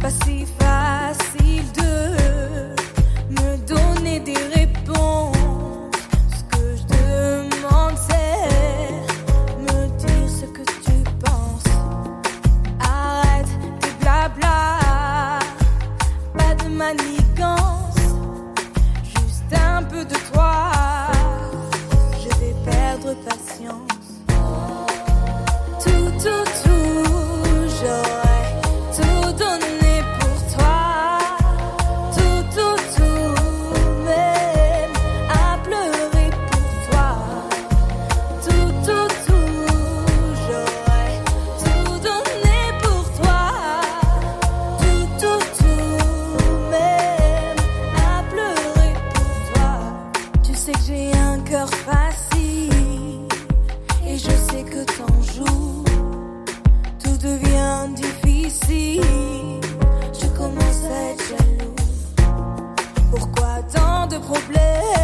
Pas si facile de me donner des réponses. Ce que je demande, c'est me dire ce que tu penses. Arrête tes blabla, pas de manigance, juste un peu de toi. Je vais perdre patience. Sais que t'en joues. Tout devient difficile. Je commence à être jaloux. Pourquoi tant de problèmes?